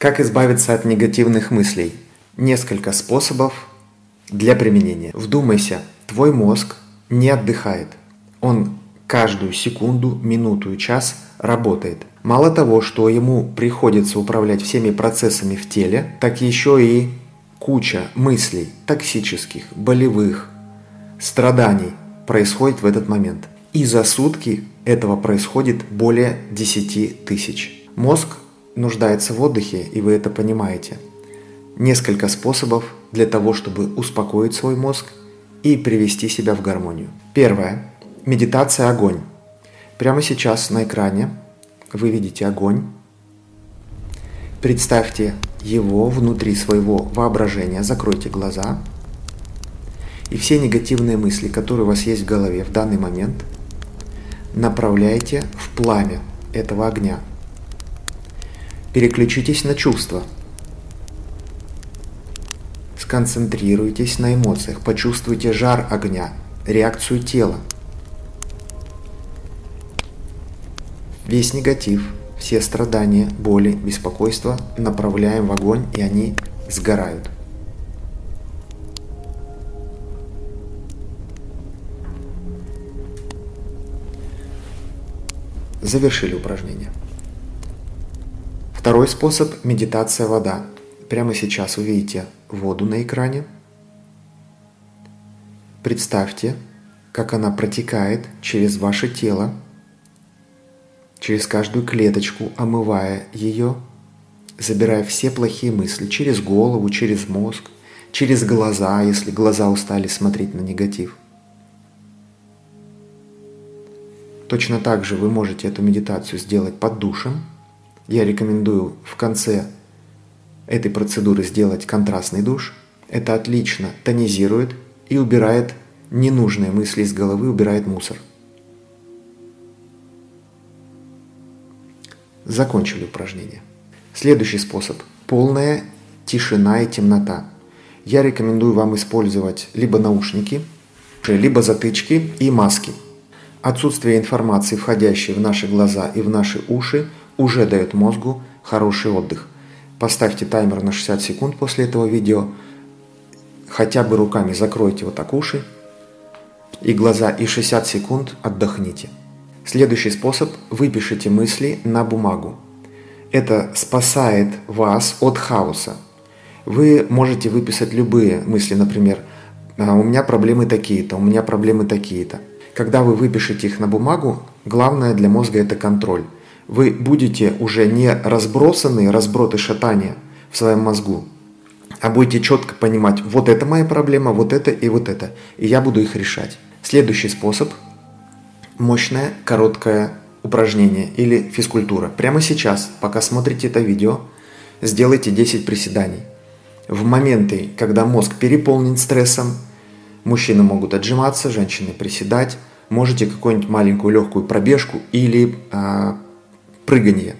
Как избавиться от негативных мыслей? Несколько способов для применения. Вдумайся, твой мозг не отдыхает. Он каждую секунду, минуту и час работает. Мало того, что ему приходится управлять всеми процессами в теле, так еще и куча мыслей токсических, болевых, страданий происходит в этот момент. И за сутки этого происходит более 10 тысяч. Мозг нуждается в отдыхе, и вы это понимаете. Несколько способов для того, чтобы успокоить свой мозг и привести себя в гармонию. Первое. Медитация огонь. Прямо сейчас на экране вы видите огонь. Представьте его внутри своего воображения, закройте глаза. И все негативные мысли, которые у вас есть в голове в данный момент, направляйте в пламя этого огня. Переключитесь на чувства. Сконцентрируйтесь на эмоциях, почувствуйте жар огня, реакцию тела. Весь негатив, все страдания, боли, беспокойства направляем в огонь, и они сгорают. Завершили упражнение. Второй способ – медитация вода. Прямо сейчас вы видите воду на экране. Представьте, как она протекает через ваше тело, через каждую клеточку, омывая ее, забирая все плохие мысли через голову, через мозг, через глаза, если глаза устали смотреть на негатив. Точно так же вы можете эту медитацию сделать под душем. Я рекомендую в конце этой процедуры сделать контрастный душ. Это отлично тонизирует и убирает ненужные мысли из головы, убирает мусор. Закончили упражнение. Следующий способ – полная тишина и темнота. Я рекомендую вам использовать либо наушники, либо затычки и маски. Отсутствие информации, входящей в наши глаза и в наши уши, уже дает мозгу хороший отдых. Поставьте таймер на 60 секунд после этого видео. Хотя бы руками закройте вот так уши и глаза и 60 секунд отдохните. Следующий способ – выпишите мысли на бумагу. Это спасает вас от хаоса. Вы можете выписать любые мысли, например, «А, «у меня проблемы такие-то», «у меня проблемы такие-то». Когда вы выпишете их на бумагу, главное для мозга это контроль. Вы будете уже не разбросанные разброты шатания в своем мозгу, а будете четко понимать, вот это моя проблема, вот это и вот это, и я буду их решать. Следующий способ мощное короткое упражнение или физкультура. Прямо сейчас, пока смотрите это видео, сделайте 10 приседаний. В моменты, когда мозг переполнен стрессом, мужчины могут отжиматься, женщины приседать, можете какую-нибудь маленькую легкую пробежку или э, прыгание.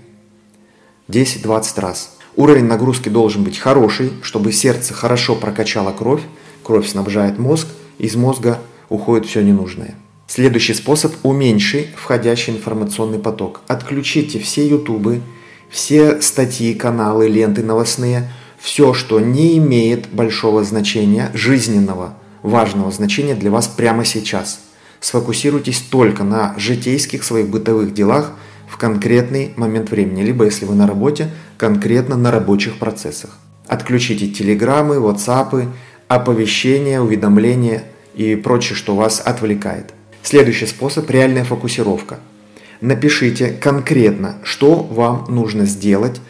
10-20 раз. Уровень нагрузки должен быть хороший, чтобы сердце хорошо прокачало кровь, кровь снабжает мозг, из мозга уходит все ненужное. Следующий способ – уменьши входящий информационный поток. Отключите все ютубы, все статьи, каналы, ленты новостные, все, что не имеет большого значения, жизненного, важного значения для вас прямо сейчас. Сфокусируйтесь только на житейских своих бытовых делах в конкретный момент времени, либо если вы на работе, конкретно на рабочих процессах. Отключите телеграммы, ватсапы, оповещения, уведомления и прочее, что вас отвлекает. Следующий способ – реальная фокусировка. Напишите конкретно, что вам нужно сделать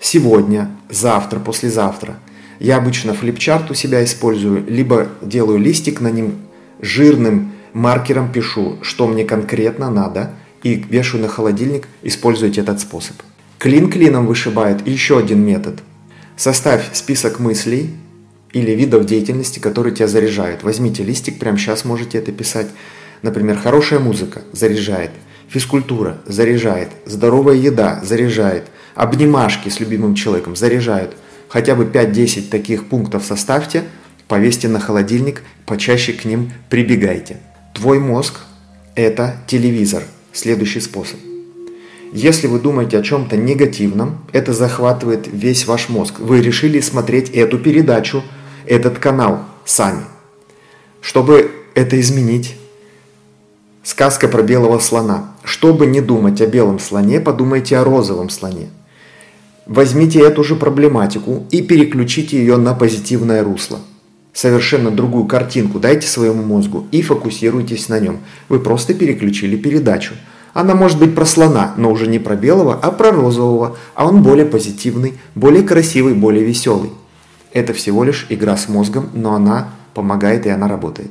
сегодня, завтра, послезавтра. Я обычно флипчарт у себя использую, либо делаю листик, на нем жирным маркером пишу, что мне конкретно надо, и вешаю на холодильник, используйте этот способ. Клин клином вышибает еще один метод. Составь список мыслей или видов деятельности, которые тебя заряжают. Возьмите листик, прямо сейчас можете это писать. Например, хорошая музыка заряжает, физкультура заряжает, здоровая еда заряжает, обнимашки с любимым человеком заряжают. Хотя бы 5-10 таких пунктов составьте, повесьте на холодильник, почаще к ним прибегайте. Твой мозг – это телевизор. Следующий способ. Если вы думаете о чем-то негативном, это захватывает весь ваш мозг. Вы решили смотреть эту передачу, этот канал сами. Чтобы это изменить, сказка про белого слона. Чтобы не думать о белом слоне, подумайте о розовом слоне. Возьмите эту же проблематику и переключите ее на позитивное русло. Совершенно другую картинку дайте своему мозгу и фокусируйтесь на нем. Вы просто переключили передачу. Она может быть про слона, но уже не про белого, а про розового, а он более позитивный, более красивый, более веселый. Это всего лишь игра с мозгом, но она помогает и она работает.